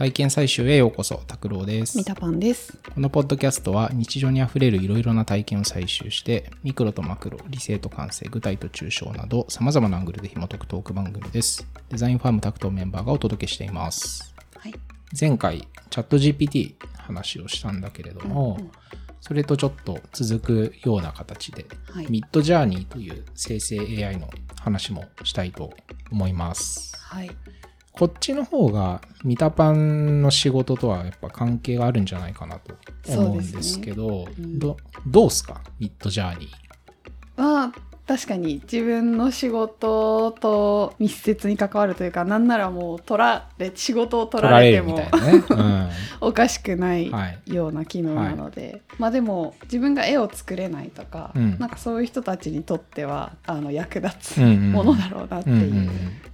体験採集へようこそ、拓郎です。ミタパンです。このポッドキャストは日常にあふれるいろいろな体験を採集して、ミクロとマクロ、理性と感性、具体と抽象など、様々なアングルで紐解くトーク番組です。デザインファームタクトメンバーがお届けしています。はい。前回、チャット GPT 話をしたんだけれども、うんうんそれとちょっと続くような形で、はいミッドジャーニーという生成 AI の話もしたいと思います。はい。こっちの方がミタパンの仕事とはやっぱ関係があるんじゃないかなと思うんですけど、うんどどうすか？ミッドジャーニー。まあ確かに自分の仕事と密接に関わるというかなんならもう取られ仕事を取られても取られるみたいなね。おかしくないはいような機能なので、まあでも自分が絵を作れないとか、うんなんかそういう人たちにとってはあの役立つうん。うんうんものだろうなっていう。うんうんうん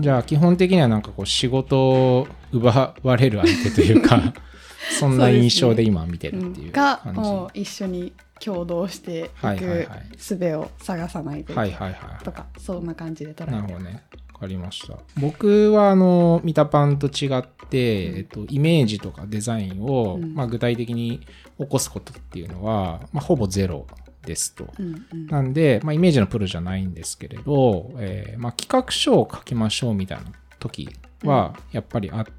じゃあ基本的にはなんかこう仕事を奪われる相手というか そんな印象で今見てるっていうが感じ。もう一緒に共同していく術を探さないといけないいははいはい。とかそんな感じで捉えてなるほどね。わかりました。僕はあの、ミタパンと違って、うんえっと、イメージとかデザインを、うんまあ、具体的に起こすことっていうのは、まあ、ほぼゼロですと。うんうんなんで、まあ、イメージのプロじゃないんですけれど、えーまあ、企画書を書きましょうみたいな時は、やっぱりあって、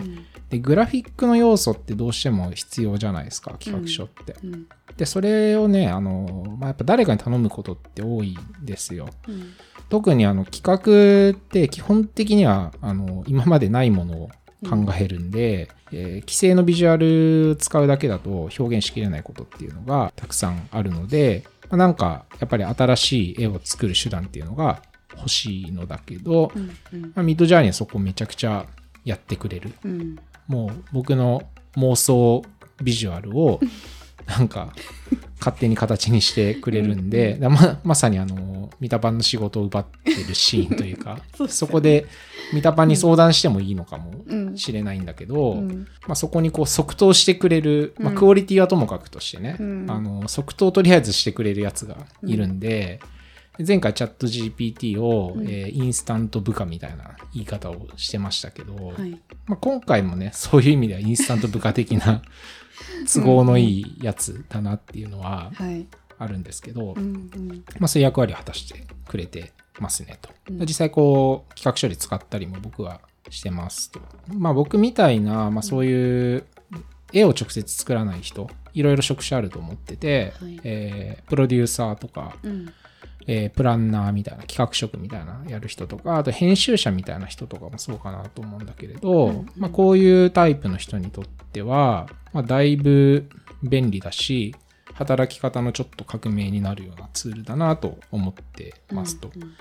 うん。で、グラフィックの要素ってどうしても必要じゃないですか、企画書って。うん。で、それをね、あの、まあ、やっぱ誰かに頼むことって多いんですよ。うん。特にあの企画って基本的にはあの今までないものを考えるんで、えー既成のビジュアル使うだけだと表現しきれないことっていうのがたくさんあるので、まあなんかやっぱり新しい絵を作る手段っていうのが欲しいのだけど、うん。うん。まあミッドジャーニーはそこめちゃくちゃやってくれる。うん。もう僕の妄想ビジュアルを なんか勝手に形にしてくれるんで、だままさにあのミタパンの仕事を奪ってるシーンというか そね。そこでミタパンに相談してもいいのかもうん。しれないんだけど、うん。まあ、そこにこう即答してくれる、まあ、うんクオリティはともかくとしてね、うん。あの即答とりあえずしてくれるやつがいるんで、前回チャット GPT を、うん。えーインスタント部下みたいな言い方をしてましたけど、はい。まあ、今回もね、そういう意味ではインスタント部下的な 都合のいいやつだなっていうのははい。あるんですけど、うんうん。まあそういう役割を果たしてくれてますねと。うん。実際こう企画書で使ったりも僕はしてますと。まあ僕みたいな、まあそういう絵を直接作らない人、いろいろ職種あると思ってて、はいえープロデューサーとか、うんえープランナーみたいな企画職みたいなやる人とかあと編集者みたいな人とかもそうかなと思うんだけれど、うんうんまあ、こういうタイプの人にとっては、まあ、だいぶ便利だし働き方のちょっと革命になるようなツールだなと思ってますと。うんうん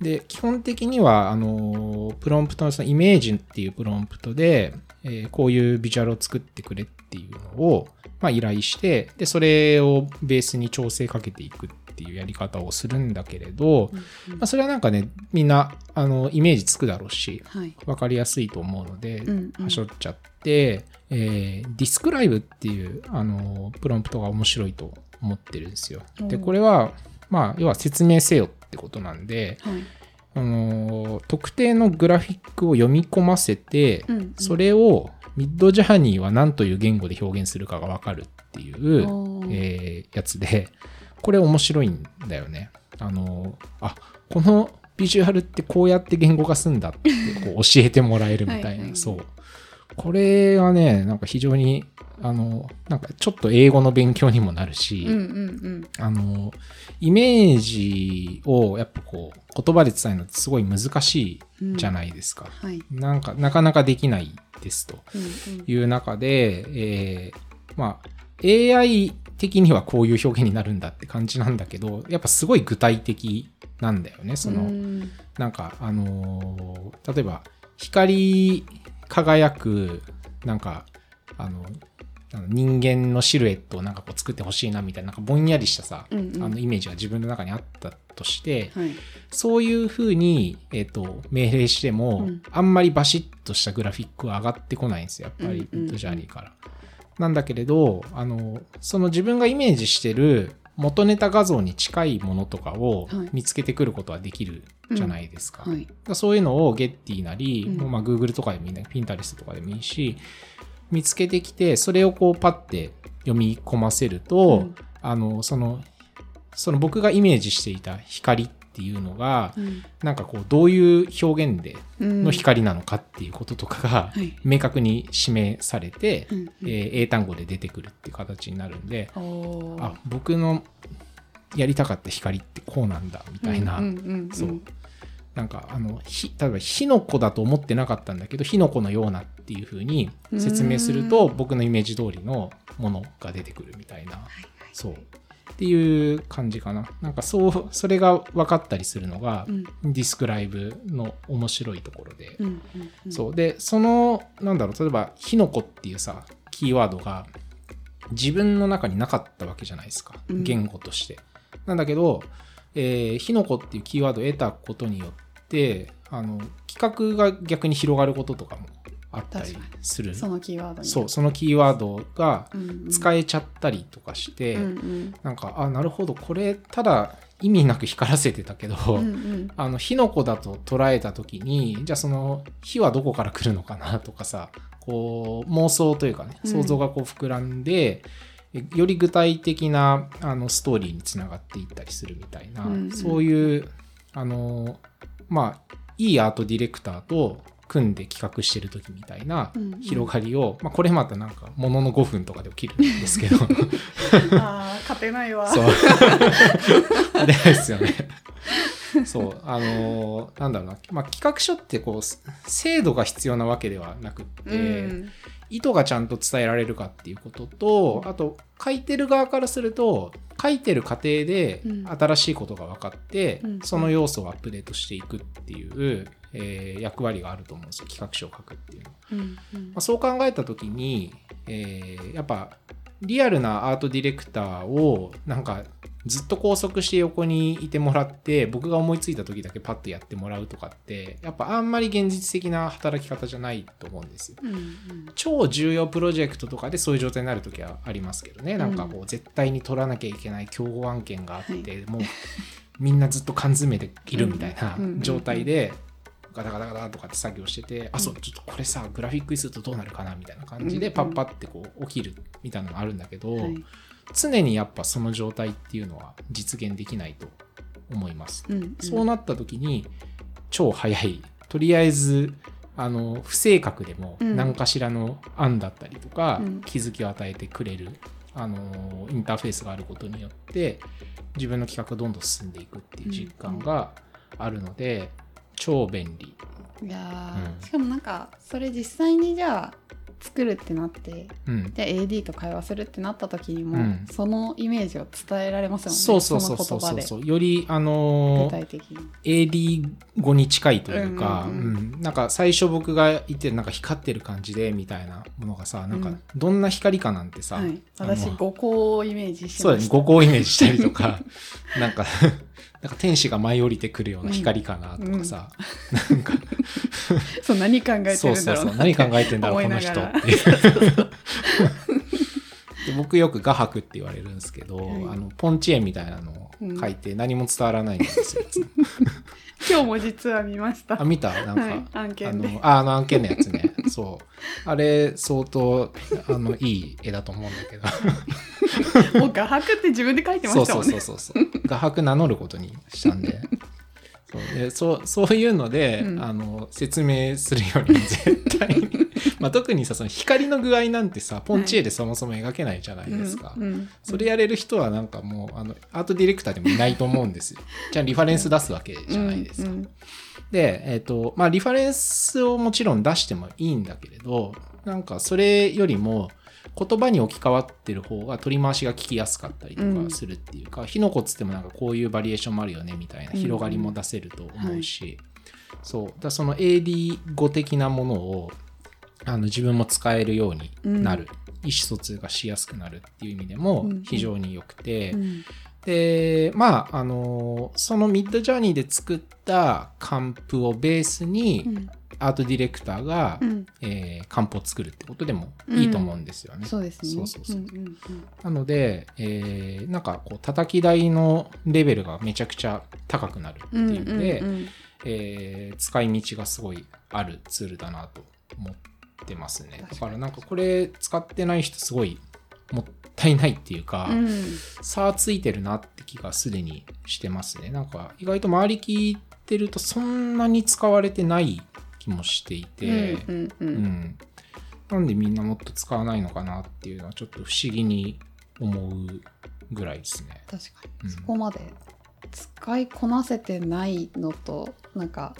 で基本的にはあのプロンプトのそのイメージっていうプロンプトで、えーこういうビジュアルを作ってくれっていうのを、まあ、依頼してでそれをベースに調整かけていくっていうやり方をするんだけれど、うんまあ、それはなんかねみんなあのイメージつくだろうしはい。分かりやすいと思うので、うんうん。はしょっちゃって、えー、ディスクライブっていうあのプロンプトが面白いと思ってるんですよ。でこれはまあ要は説明せよってことなんで、はい。あのー特定のグラフィックを読み込ませて、うんうん。それをミッドジャーニーは何という言語で表現するかが分かるっていう、えーやつでこれ面白いんだよね。あのーあこのビジュアルってこうやって言語化すんだってこう教えてもらえるみたいな。はいはい。そう。これはねなんか非常にあのなんかちょっと英語の勉強にもなるし、うんうんあの、イメージをやっぱこう言葉で伝えるのってすごい難しうんいじゃないですか。はい。なんかなかなかできないですとうんうん。いう中で、えーまあ AI 的にはこういう表現になるんだって感じなんだけど、やっぱすごい具体的なんだよね。その、うん。なんかあのー例えば光り輝くなんかあの人間のシルエットをなんかこう作ってほしいなみたいななんかぼんやりしたさ、うんうん。あのイメージが自分の中にあったとして、はい。そういうふうに、えっと命令しても、うん。あんまりバシッとしたグラフィックは上がってこないんですよ。やっぱりうッドジャーニーから。なんだけれどあのその自分がイメージしてる元ネタ画像に近いものとかをはい。見つけてくることはできるじゃないですか。はい。そういうのをゲッティなり、うん。まあ、Google とかでもいいね、Pinterest とかでもいいし、見つけてきて、それをこうパッて読み込ませると、うん。あの、その、その僕がイメージしていた光っていうのが、うん。なんかこう、どういう表現でうん。の光なのかっていうこととかがはい。明確に示されて、うんえー英単語で出てくるっていう形になるんで、おー。あ、僕のやりたかった光ってこうなんだ、みたいな、うんうんうんうん。そう。なんか、あの、ひ、例えば、火の粉だと思ってなかったんだけど、火の粉のようなっていう風に説明すると、うん僕のイメージ通りのものが出てくるみたいな、はいはい。そう。っていう感じかな。なんか、そう、それが分かったりするのが、うんディスクライブの面白いところで、うんうんうんそう。で、その、なんだろう、例えば、火の粉っていうさ、キーワードが自分の中になかったわけじゃないですか。うん言語として。なんだけど、えー、火の粉っていうキーワードを得たことによって、あの、企画が逆に広がることとかもあったりする？そのキーワードに。そう、そのキーワードがうんうん。使えちゃったりとかして、うんうん。なんか、あ、なるほど、これ、ただ意味なく光らせてたけど、うんうん。あの火の粉だと捉えた時にじゃあその火はどこから来るのかなとかさこう妄想というかねうん。想像がこう膨らんで、えより具体的なあのストーリーにつながっていったりするみたいな、うんうん。そういうあのまあいいアートディレクターと組んで企画してる時みたいなうんうん広がりを、まあ、これまたなんかものの5分とかで起きるんですけど ああ勝てないわそう。ですよね。そう。あのーなんだろうな。まあ、企画書ってこう、す精度が必要なわけではなくって、うん意図がちゃんと伝えられるかっていうことと、あと、書いてる側からすると、書いてる過程でうん新しいことが分かって、うんその要素をアップデートしていくっていう、えー役割があると思うんですよ。企画書を書くっていうのは。うんうんまあ、そう考えた時に、えーやっぱリアルなアートディレクターをなんかずっと拘束して横にいてもらって僕が思いついた時だけパッとやってもらうとかってやっぱあんまり現実的な働き方じゃないと思うんですよ。うんうん超重要プロジェクトとかでそういう状態になる時はありますけどね、なんかこう絶対に取らなきゃいけない競合案件があって、はいもうみんなずっと缶詰でいるみたいなうんうん状態でガタガタガタとかって作業してて、あそうちょっとこれさグラフィックにするとどうなるかなみたいな感じでうんパッパってこう起きるみたいなのがあるんだけど、はい。常にやっぱその状態っていうのは実現できないと思います。うんうん。そうなった時に超早い。とりあえずあの不正確でもうん。何かしらの案だったりとか、うん。気づきを与えてくれるあのインターフェースがあることによって自分の企画がどんどん進んでいくっていう実感があるので、超便利。いやーうんしかもなんかそれ実際にじゃあ作るってなってうん、で AD と会話するってなった時にも、うん。そのイメージを伝えられますよね。そうそうそうそうそうそう。よりあ具の体的に。AD 語に近いというか、うんうんうん。うん。なんか最初僕が言ってるなんか光ってる感じでみたいなものがさなんかうんどんな光かなんてさ、はい、あの私五個をイメージしそうだね、五個イメージしたりとか、なんか、なんか天使が舞い降りてくるような光かなとかさ、なんか、そう何考えてそう。そうそう、るんだろう。な何考えてんだろう、思この人っていう。で僕よく画伯って言われるんですけど、はい。あのポンチ絵みたいなのを書いて何も伝わらないんですよ。いつも今日も実は見ました。あ見た？なんか、はい。案あ件で。のああの案件のやつね。そう。あれ相当あのいい絵だと思うんだけど。もう画伯って自分で書いてまそうそうしたもんね。そうそうそう。画伯名乗ることにしたんでそう。でそうそういうので、うん。あの説明するよりも絶対に まあ特にさその光の具合なんてさポンチ絵でそもそも描けないじゃないですか、うんうんそれやれる人はなんかもうあのアートディレクターでもいないと思うんですよ。じゃあリファレンス出すわけじゃないですか、うんうん。で、えっ、と、まあ、リファレンスをもちろん出してもいいんだけれど、なんかそれよりも、言葉に置き換わってる方が取り回しが聞きやすかったりとかするっていうか、火の粉っつってもなんかこういうバリエーションもあるよねみたいなうん広がりも出せると思うし、そう、だその AD 語的なものをあの自分も使えるようになる、意思疎通がしやすくなるっていう意味でもうん。非常に良くて、うん。で、まあ、あの、そのミッドジャーニーで作ったカンプをベースに、うんアートディレクターが、うん。えー、漢方を作るってことでもいいと思うんですよね。そうですね。そうそうそう。うんうんうんなので、えーなんかこう叩き台のレベルがめちゃくちゃ高くなるっていうので、うんうんうん。えー使い道がすごいあるツールだなと思ってますね。だからなんかこれ使ってない人すごいもったいないっていうか、うん。差ついてるなって気がすでにしてますね。なんか意外と周り聞いてるとそんなに使われてない気もしていて、うんうんううん。んなんでみんなもっと使わないのかなっていうのはちょっと不思議に思うぐらいですね。確かうん。にそこまで使いこなせてないのとなんか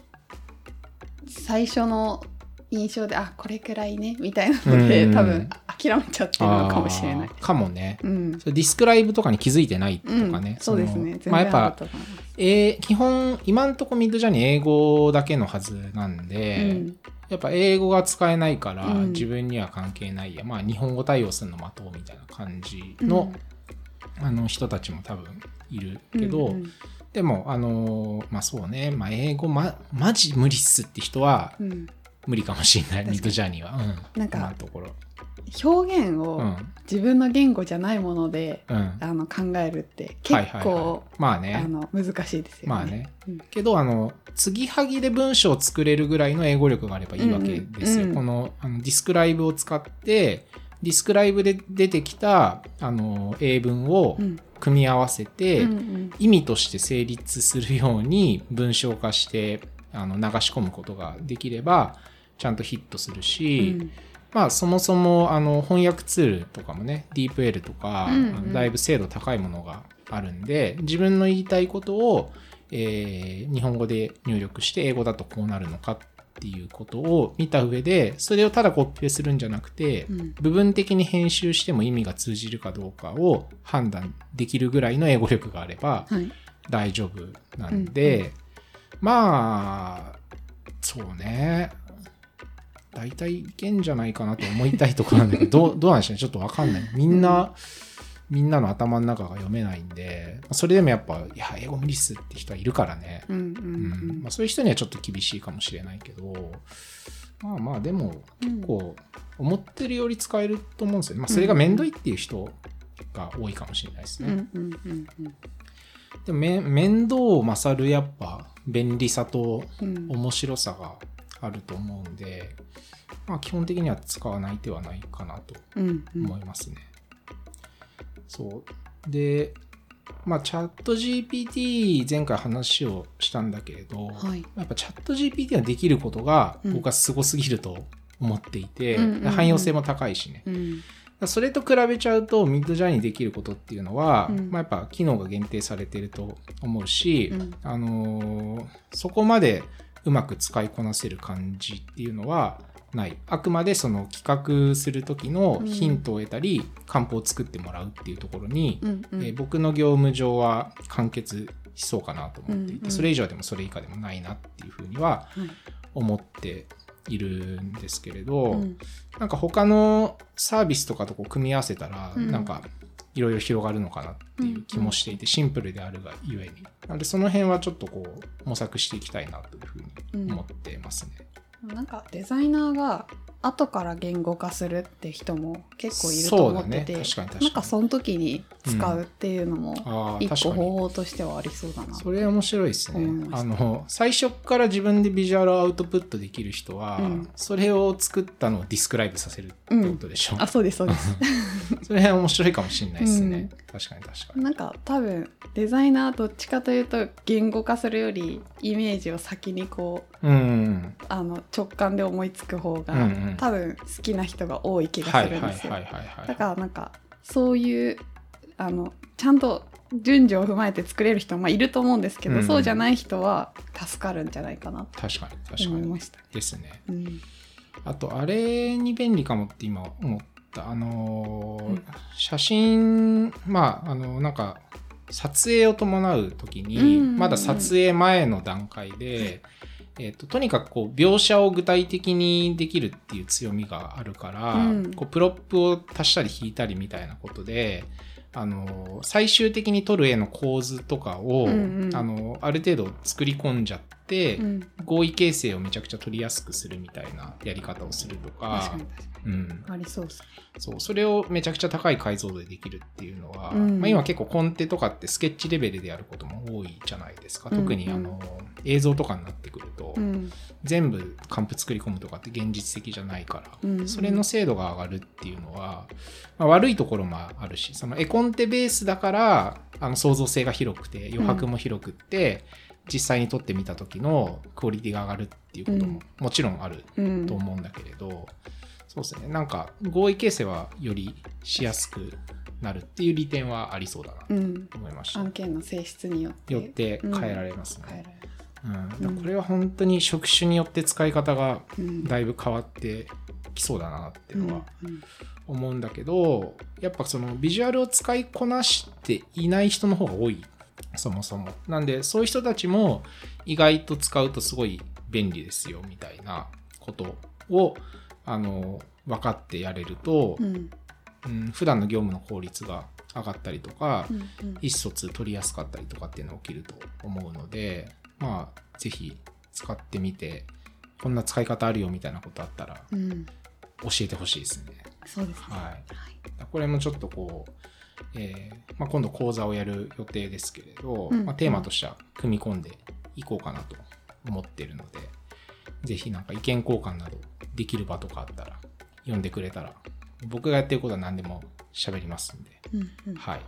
最初の印象であこれくらいねみたいなのでうん。多分諦めちゃってるのかもしれない。かもね。うん。それディスクライブとかに気づいてないとうん。かね。そうですね。まあやっぱ、えー基本、今んとこミッドジャーニー英語だけのはずなんで、うん。やっぱ英語が使えないから、うん。自分には関係ない。や、まあ日本語対応するの待とうみたいな感じの、あの人たちも多分いるけど、うんうん。でも、あのーまあそうね、まあ英語ま、マジ無理っすって人はうん。無理かもしれない、確かに。ミッドジャーニーは。うん。なんか今のところ。表現をうん。自分の言語じゃないもので、うん。あの考えるって結構、まああね。の難しいですよね。まあね。うんけど、あの、継ぎはぎで文章を作れるぐらいの英語力があればいいわけですよ。うんうんこのあのディスクライブを使って、ディスクライブで出てきたあの英文をうん組み合わせて、うんうん意味として成立するように文章化してあの流し込むことができればちゃんとヒットするし、うんまあそもそもあの翻訳ツールとかもね DeepL とか、だいぶ精度高いものがあるんで自分の言いたいことを、えー日本語で入力して英語だとこうなるのかっていうことを見た上でそれをただコピペするんじゃなくて、うん。部分的に編集しても意味が通じるかどうかを判断できるぐらいの英語力があればはい。大丈夫なんで、まあそうね大体いけんじゃないかなと思いたいところなんだけどどう どうなんでしょうね。ちょっとわかんない。みんな、みんなの頭の中が読めないんでそれでもやっぱいや英語無理っすって人はいるからね、うんうんうん。まあ、そういう人にはちょっと厳しいかもしれないけどまあまあでもうん結構思ってるより使えると思うんですよね、まあ、それがめんどいっていう人が多いかもしれないですね、でもめ面倒を勝るやっぱ便利さとうん。面白さがあると思うんで、まあ基本的には使わない手はないかなとうんうん。思いますね。そう。で、まあチャット GPT 前回話をしたんだけれど、はい。やっぱチャット GPT ができることがうん。僕はすごすぎると思っていて、うんうんうん。汎用性も高いしね。うん。それと比べちゃうと、ミッドジャーニーできることっていうのは、うん。まあ、やっぱ機能が限定されてると思うし、うん。あのーそこまでうまく使いこなせる感じっていうのはない。あくまでその企画する時のヒントを得たり、漢方を作ってもらうっていうところに、うんうん。えー僕の業務上は完結しそうかなと思っていて、うんうんそれ以上でもそれ以下でもないなっていうふうにははい思っているんですけれど、うん。なんか他のサービスとかとこう組み合わせたら、うん。なんかいろいろ広がるのかなっていう気もしていて、シンプルであるがゆえに。なのでその辺はちょっとこう模索していきたいなというふうに思ってますね。なんかデザイナーが後から言語化するって人も結構いると思ってて、ね確かに確かになんかその時に使うっていうのも一。個方法としてはありそうだな。それ面白いですねあの、最初から自分でビジュアルアウトプットできる人は、うんそれを作ったのをディスクライブさせるってことでしょ。あそうですそうです。それは面白いかもしれないですね。確かに確かに。なんか多分デザイナーどっちかというと言語化するよりイメージを先にこううん。あの直感で思いつく方が、うんうん多分好きな人が多い気がするんですよ。だからなんかそういうあのちゃんと順序を踏まえて作れる人もまあいると思うんですけど、うんそうじゃない人は助かるんじゃないかな確かに確とかに。思いました。ですね。うんあと、あれに便利かもって今思った。あのーうん写真、まあ、あの、なんか、撮影を伴う時に、まだ撮影前の段階で、えっととにかくこう描写を具体的にできるっていう強みがあるから、うん。こうプロップを足したり引いたりみたいなことであの最終的に撮る絵の構図とかを、うんうん。あのある程度作り込んじゃって合意形成をめちゃくちゃ取りやすくするみたいなやり方をすると確かうん、にありそうです。ねそうそれをめちゃくちゃ高い解像度でできるっていうのは、うん。まあ、今結構コンテとかってスケッチレベルでやることも多いじゃないですか。うん。特にあの、映像とかになってくると、うん。全部カンプ作り込むとかって現実的じゃないから、うんそれの精度が上がるっていうのは、まあ、悪いところもあるしその絵コンテベースだからあの創造性が広くて余白も広くって、実際に撮ってみた時のクオリティが上がるっていうことももちろんあるうんと思うんだけれど、そうですね。なんか合意形成はよりしやすくなるっていう利点はありそうだなとうん。思いました、案件の性質によって。よって変えられますね、うん、これは本当に職種によって使い方がうん。だいぶ変わってきそうだなっていうのはうん。思うんだけど、やっぱそのビジュアルを使いこなしていない人の方が多いそもそも。なんでそういう人たちも意外と使うとすごい便利ですよみたいなことをあの分かってやれるとう、ん。うん、普段の業務の効率が上がったりとか、うんうん。意思疎通取りやすかったりとかっていうのが起きると思うのでまあぜひ使ってみてこんな使い方あるよみたいなことあったらうん。教えてほしいですね。そうですね。はい、これもちょっとこう、えーまあ、今度講座をやる予定ですけれど、うん。まあ、テーマとしては組み込んでいこうかなと思ってるので、ぜひなんか意見交換などできる場とかあったら読んでくれたら僕がやってることは何でも喋りますんで、うんうん。はい、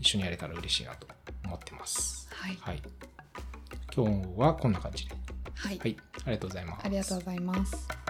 一緒にやれたら嬉しいなと思ってます。はい。はい、今日はこんな感じで、はい。はい、ありがとうございます。ありがとうございます